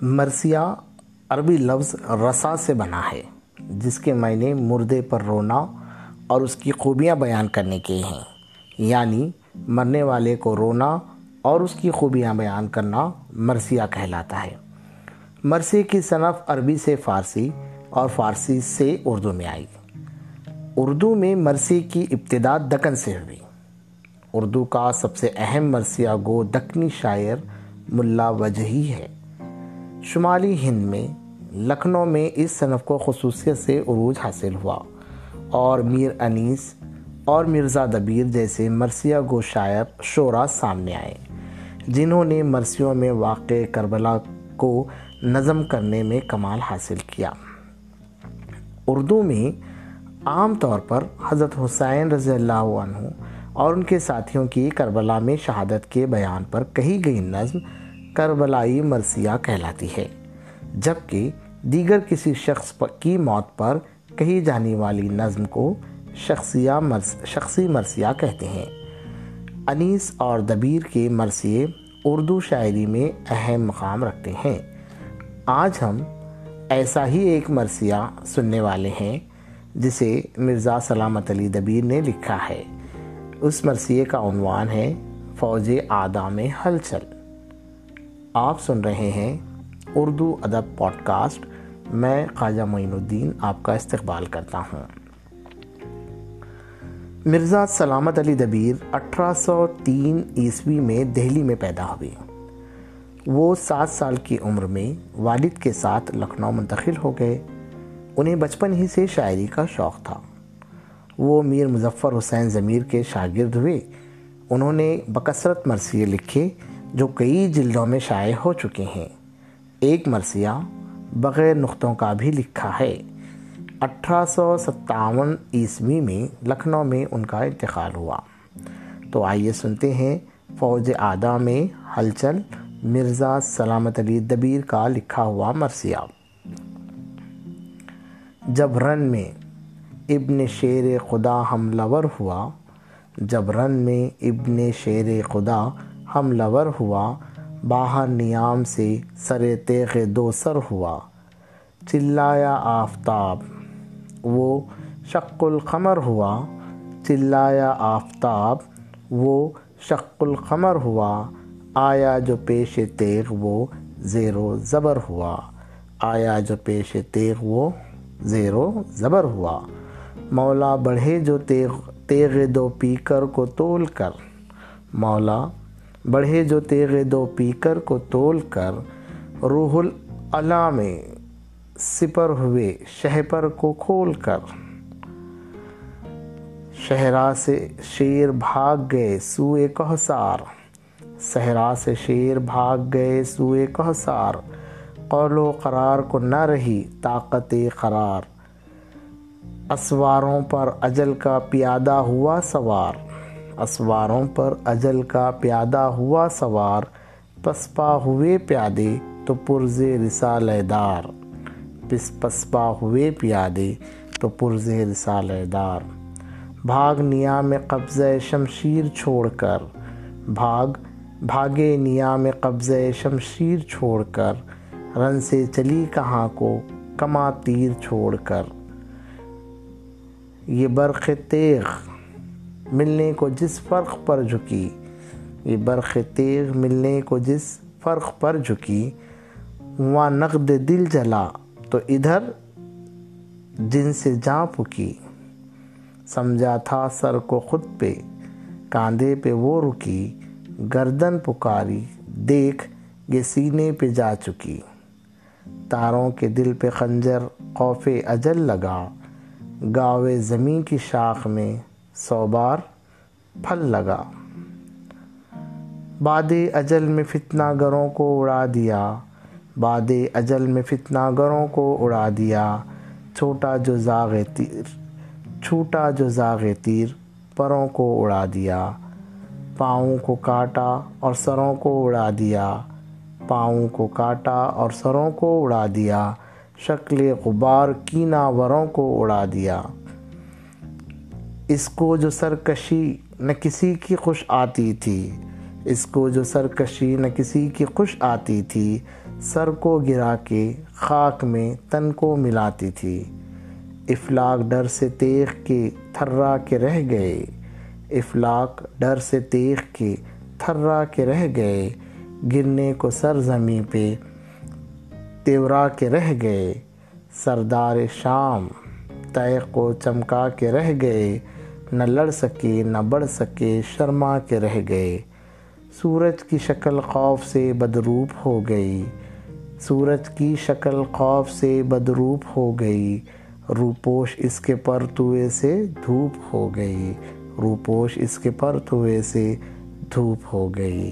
مرثیہ عربی لفظ رسا سے بنا ہے، جس کے معنی مردے پر رونا اور اس کی خوبیاں بیان کرنے کے ہیں۔ یعنی مرنے والے کو رونا اور اس کی خوبیاں بیان کرنا مرثیہ کہلاتا ہے۔ مرثی کی صنف عربی سے فارسی اور فارسی سے اردو میں آئی۔ اردو میں مرثی کی ابتدا دکن سے ہوئی۔ اردو کا سب سے اہم مرثیہ گو دکنی شاعر ملا وجہی ہے۔ شمالی ہند میں، لکھنؤ میں اس صنف کو خصوصیت سے عروج حاصل ہوا اور میر انیس اور مرزا دبیر جیسے مرثیہ گو شاعر شعرا سامنے آئے، جنہوں نے مرثیوں میں واقع کربلا کو نظم کرنے میں کمال حاصل کیا۔ اردو میں عام طور پر حضرت حسین رضی اللہ عنہ اور ان کے ساتھیوں کی کربلا میں شہادت کے بیان پر کہی گئی نظم کربلائی مرثیہ کہلاتی ہے، جبکہ دیگر کسی شخص کی موت پر کہی جانے والی نظم کو شخصی مرثیہ کہتے ہیں۔ انیس اور دبیر کے مرثیے اردو شاعری میں اہم مقام رکھتے ہیں۔ آج ہم ایسا ہی ایک مرثیہ سننے والے ہیں، جسے مرزا سلامت علی دبیر نے لکھا ہے۔ اس مرثیے کا عنوان ہے، فوج آدام ہلچل۔ آپ سن رہے ہیں اردو ادب پوڈ کاسٹ میں خواجہ معین الدین آپ کا استقبال کرتا ہوں۔ مرزا سلامت علی دبیر اٹھارہ سو تین عیسوی میں دہلی میں پیدا ہوئی۔ وہ سات سال کی عمر میں والد کے ساتھ لکھنؤ منتقل ہو گئے۔ انہیں بچپن ہی سے شاعری کا شوق تھا۔ وہ میر مظفر حسین ضمیر کے شاگرد ہوئے۔ انہوں نے بکثرت مرثیے لکھے۔ جو کئی جلدوں میں شائع ہو چکے ہیں۔ ایک مرثیہ بغیر نقطوں کا بھی لکھا ہے۔ اٹھارہ سو ستاون عیسوی میں لکھنؤ میں ان کا انتقال ہوا۔ تو آئیے سنتے ہیں فوج آدھا میں ہلچل مرزا سلامت علی دبیر کا لکھا ہوا مرثیہ۔ جب رن میں ابن شیر خدا حملور ہوا، جب رن میں ابن شیر خدا حملور ہوا، باہر نیام سے سر تیغ دو سر ہوا۔ چلایا آفتاب۔ وہ شق القمر ہوا۔ چلایا آفتاب۔ وہ شق القمر ہوا۔ آیا جو پیش تیغ وہ زیر و زبر ہوا۔ آیا جو پیش تیغ وہ زیر و زبر ہوا۔ مولا بڑھے جو تیغ تیغ دو پیکر کو تول کر۔ مولا بڑھے جو تیغ دو پیکر کو تول کر روح العلا میں سپر ہوئے، شہپر کو کھول کر۔ شہرا سے شیر بھاگ گئے سوئے کوثار صحرا سے شیر بھاگ گئے سوئے کوثار قول و قرار کو نہ رہی طاقت قرار۔ اسواروں پر اجل کا پیادہ ہوا سوار۔ اسواروں پر اجل کا پیادہ ہوا سوار، پسپا ہوئے پیادے تو پرز رسال دار۔ پس پسپا ہوئے پیادے تو پرز رسال دار۔ بھاگ نیا میں قبضہ شمشیر چھوڑ کر۔ بھاگ، بھاگے نیا میں قبضہ شمشیر چھوڑ کر۔ رن سے چلی کہاں کو؟ کما تیر چھوڑ کر۔ یہ برق تیغ۔ ملنے کو جس فرق پر جھکی۔ یہ برق تیغ ملنے کو جس فرق پر جھکی۔ وہاں نقد دل جلا تو ادھر جن سے جاں پکی سمجھا تھا سر کو خود پہ، کاندھے پہ وہ رکی۔ گردن پکاری، دیکھ یہ سینے پہ جا چکی۔ تاروں کے دل پہ خنجر خوف اجل لگا۔ گاوے زمین کی شاخ میں سو بار پھل لگا۔ باد اجل میں فتنہ گروں کو اڑا دیا۔ باد اجل میں فتنہ گروں کو اڑا دیا۔ چھوٹا جو زاغ تیر، چھوٹا جو زاغ تیر پروں کو اڑا دیا۔ پاؤں کو کاٹا اور سروں کو اڑا دیا۔ پاؤں کو کاٹا اور سروں کو اڑا دیا۔ شکل غبار وروں کو اڑا دیا۔ اس کو جو سرکشی نہ کسی کی خوش آتی تھی، اس کو جو سرکشی نہ کسی کی خوش آتی تھی، سر کو گرا کے خاک میں تن کو ملاتی تھی۔ افلاق ڈر سے تیغ کے تھرا کے رہ گئے۔ افلاق ڈر سے تیغ کے تھرا کے رہ گئے۔ گرنے کو سر زمیں پہ تیورا کے رہ گئے۔ سردار شام طے کو چمکا کے رہ گئے۔ نہ لڑ سکے، نہ بڑھ سکے، شرما کے رہ گئے۔ سورج کی شکل خوف سے بدروپ ہو گئی۔ سورج کی شکل خوف سے بدروپ ہو گئی۔ روپوش اس کے پرتوے سے دھوپ ہو گئی۔ روپوش اس کے پرتوے سے دھوپ ہو گئی۔